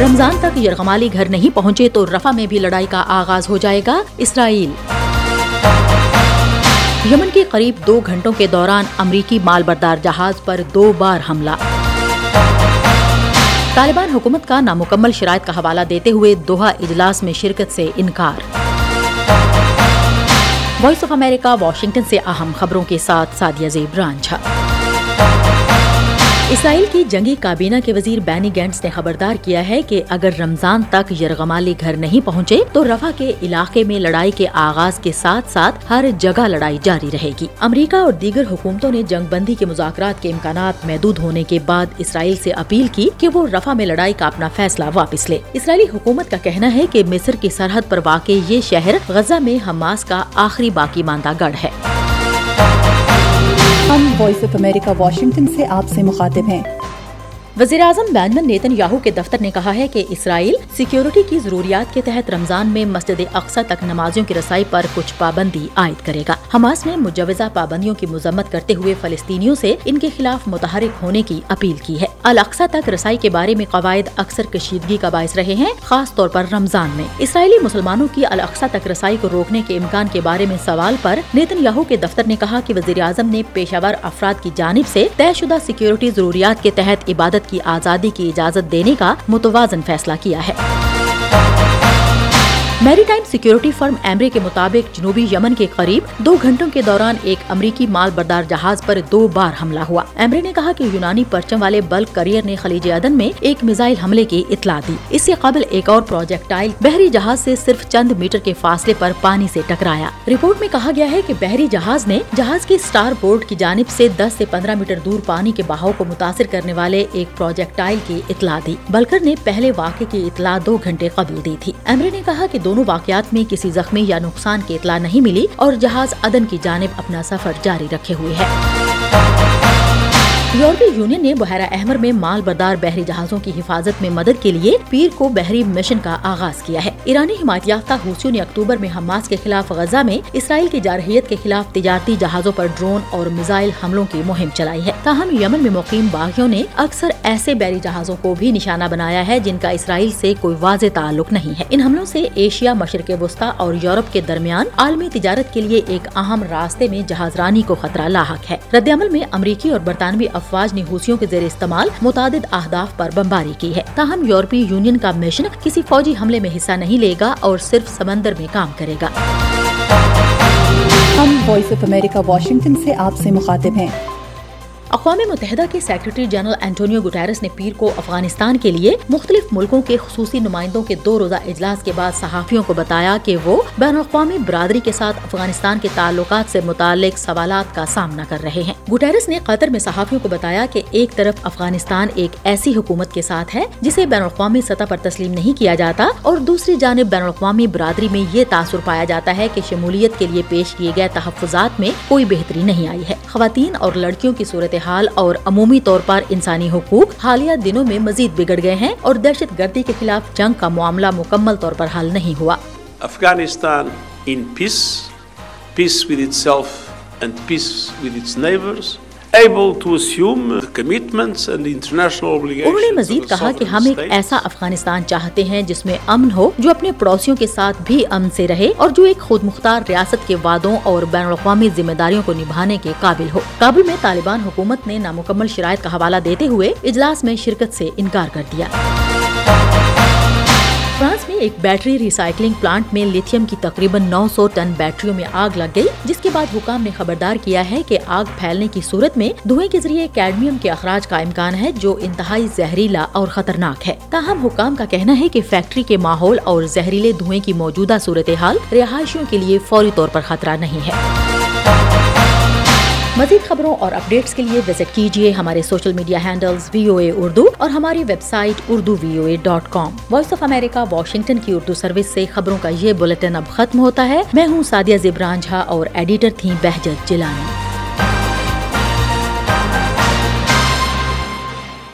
رمضان تک یرغمالی گھر نہیں پہنچے تو رفا میں بھی لڑائی کا آغاز ہو جائے گا۔ اسرائیل۔ یمن کے قریب دو گھنٹوں کے دوران امریکی مال بردار جہاز پر دو بار حملہ۔ طالبان حکومت کا نامکمل شرائط کا حوالہ دیتے ہوئے دوحہ اجلاس میں شرکت سے انکار۔ وائس آف امریکہ، واشنگٹن سے اہم خبروں کے ساتھ سادیہ زیب رانجھا۔ اسرائیل کی جنگی کابینہ کے وزیر بینی گینٹس نے خبردار کیا ہے کہ اگر رمضان تک یرغمالی گھر نہیں پہنچے تو رفا کے علاقے میں لڑائی کے آغاز کے ساتھ ساتھ ہر جگہ لڑائی جاری رہے گی۔ امریکہ اور دیگر حکومتوں نے جنگ بندی کے مذاکرات کے امکانات محدود ہونے کے بعد اسرائیل سے اپیل کی کہ وہ رفا میں لڑائی کا اپنا فیصلہ واپس لے۔ اسرائیلی حکومت کا کہنا ہے کہ مصر کی سرحد پر واقع یہ شہر غزہ میں حماس کا آخری باقی ماندہ گڑھ ہے۔ ہم وائس آف امریکہ واشنگٹن سے آپ سے مخاطب ہیں۔ وزیر اعظم بینجمن نیتن یاہو کے دفتر نے کہا ہے کہ اسرائیل سیکیورٹی کی ضروریات کے تحت رمضان میں مسجد اقسا تک نمازیوں کی رسائی پر کچھ پابندی عائد کرے گا۔ حماس نے مجوزہ پابندیوں کی مذمت کرتے ہوئے فلسطینیوں سے ان کے خلاف متحرک ہونے کی اپیل کی ہے۔ الاقسا تک رسائی کے بارے میں قواعد اکثر کشیدگی کا باعث رہے ہیں، خاص طور پر رمضان میں۔ اسرائیلی مسلمانوں کی الاقسا تک رسائی کو روکنے کے امکان کے بارے میں سوال پر نیتن یاہو کے دفتر نے کہا کہ وزیر اعظم نے پیشہ ور افراد کی جانب سے طے شدہ سیکیورٹی ضروریات کے تحت عبادت کی آزادی کی اجازت دینے کا متوازن فیصلہ کیا ہے۔ میری ٹائم سیکیورٹی فرم ایمرے کے مطابق جنوبی یمن کے قریب دو گھنٹوں کے دوران ایک امریکی مال بردار جہاز پر دو بار حملہ ہوا۔ ایمرے نے کہا کہ یونانی پرچم والے بلک کریئر نے خلیج عدن میں ایک میزائل حملے کی اطلاع دی۔ اس سے قبل ایک اور پروجیکٹائل بحری جہاز سے صرف چند میٹر کے فاصلے پر پانی سے ٹکرایا۔ رپورٹ میں کہا گیا ہے کہ بحری جہاز نے جہاز کی سٹار بورڈ کی جانب سے دس سے پندرہ میٹر دور پانی کے بہاؤ کو متاثر کرنے والے ایک پروجیکٹائل کی اطلاع دی۔ بلکر نے پہلے واقعے کی اطلاع دو گھنٹے قبل دی تھی۔ ایمرے نے کہا کہ دونوں واقعات میں کسی زخمی یا نقصان کی اطلاع نہیں ملی اور جہاز عدن کی جانب اپنا سفر جاری رکھے ہوئے ہے۔ یورپی یونین نے بحیرہ احمر میں مال بردار بحری جہازوں کی حفاظت میں مدد کے لیے پیر کو بحری مشن کا آغاز کیا ہے۔ ایرانی حمایت یافتہ حوثیوں نے اکتوبر میں حماس کے خلاف غزہ میں اسرائیل کی جارحیت کے خلاف تجارتی جہازوں پر ڈرون اور میزائل حملوں کی مہم چلائی ہے۔ تاہم، یمن میں مقیم باغیوں نے اکثر ایسے بحری جہازوں کو بھی نشانہ بنایا ہے جن کا اسرائیل سے کوئی واضح تعلق نہیں ہے۔ ان حملوں سے ایشیا، مشرق وسطی اور یورپ کے درمیان عالمی تجارت کے لیے ایک اہم راستے میں جہاز رانی کو خطرہ لاحق ہے۔ رد عمل میں امریکی اور برطانوی افواج نے حوثیوں کے زیر استعمال متعدد اہداف پر بمباری کی ہے۔ تاہم، یورپی یونین کا مشن کسی فوجی حملے میں حصہ نہیں لے گا اور صرف سمندر میں کام کرے گا۔ ہم وائس آف امریکہ واشنگٹن سے آپ سے مخاطب ہیں۔ اقوام متحدہ کے سیکرٹری جنرل اینٹونیو گٹیرس نے پیر کو افغانستان کے لیے مختلف ملکوں کے خصوصی نمائندوں کے دو روزہ اجلاس کے بعد صحافیوں کو بتایا کہ وہ بین الاقوامی برادری کے ساتھ افغانستان کے تعلقات سے متعلق سوالات کا سامنا کر رہے ہیں۔ گٹیرس نے قطر میں صحافیوں کو بتایا کہ ایک طرف افغانستان ایک ایسی حکومت کے ساتھ ہے جسے بین الاقوامی سطح پر تسلیم نہیں کیا جاتا اور دوسری جانب بین الاقوامی برادری میں یہ تاثر پایا جاتا ہے کہ شمولیت کے لیے پیش کیے گئے تحفظات میں کوئی بہتری نہیں آئی ہے۔ خواتین اور لڑکیوں کی صورت حال اور عمومی طور پر انسانی حقوق حالیہ دنوں میں مزید بگڑ گئے ہیں اور دہشت گردی کے خلاف جنگ کا معاملہ مکمل طور پر حل نہیں ہوا۔ Afghanistan in peace peace with itself and peace with its neighbours to assume the commitments and the international obligations. انہوں نے مزید کہا کہ ہم ایک. ایسا افغانستان چاہتے ہیں جس میں امن ہو جو اپنے پڑوسیوں کے ساتھ بھی امن سے رہے اور جو ایک خود مختار ریاست کے وعدوں اور بین الاقوامی ذمہ داریوں کو نبھانے کے قابل ہو کابل میں طالبان حکومت نے نامکمل شرائط کا حوالہ دیتے ہوئے اجلاس میں شرکت سے انکار کر دیا ایک بیٹری ریسائکلنگ پلانٹ میں لیتھیم کی تقریباً نو سو ٹن بیٹریوں میں آگ لگ گئی، جس کے بعد حکام نے خبردار کیا ہے کہ آگ پھیلنے کی صورت میں دھوئیں کے ذریعے کیڈمیم کے اخراج کا امکان ہے، جو انتہائی زہریلا اور خطرناک ہے۔ تاہم، حکام کا کہنا ہے کہ فیکٹری کے ماحول اور زہریلے دھوئیں کی موجودہ صورتحال رہائشیوں کے لیے فوری طور پر خطرہ نہیں ہے۔ مزید خبروں اور اپڈیٹس کے لیے وزٹ کیجیے ہمارے social media handles V O A Urdu اور ہماری website Urdu V O A dot com voice of America Washington کی اردو سروس سے خبروں کا یہ بلٹن اب ختم ہوتا ہے۔ میں ہوں سادیہ زبران جھا اور ایڈیٹر تھیں بہجت جلانی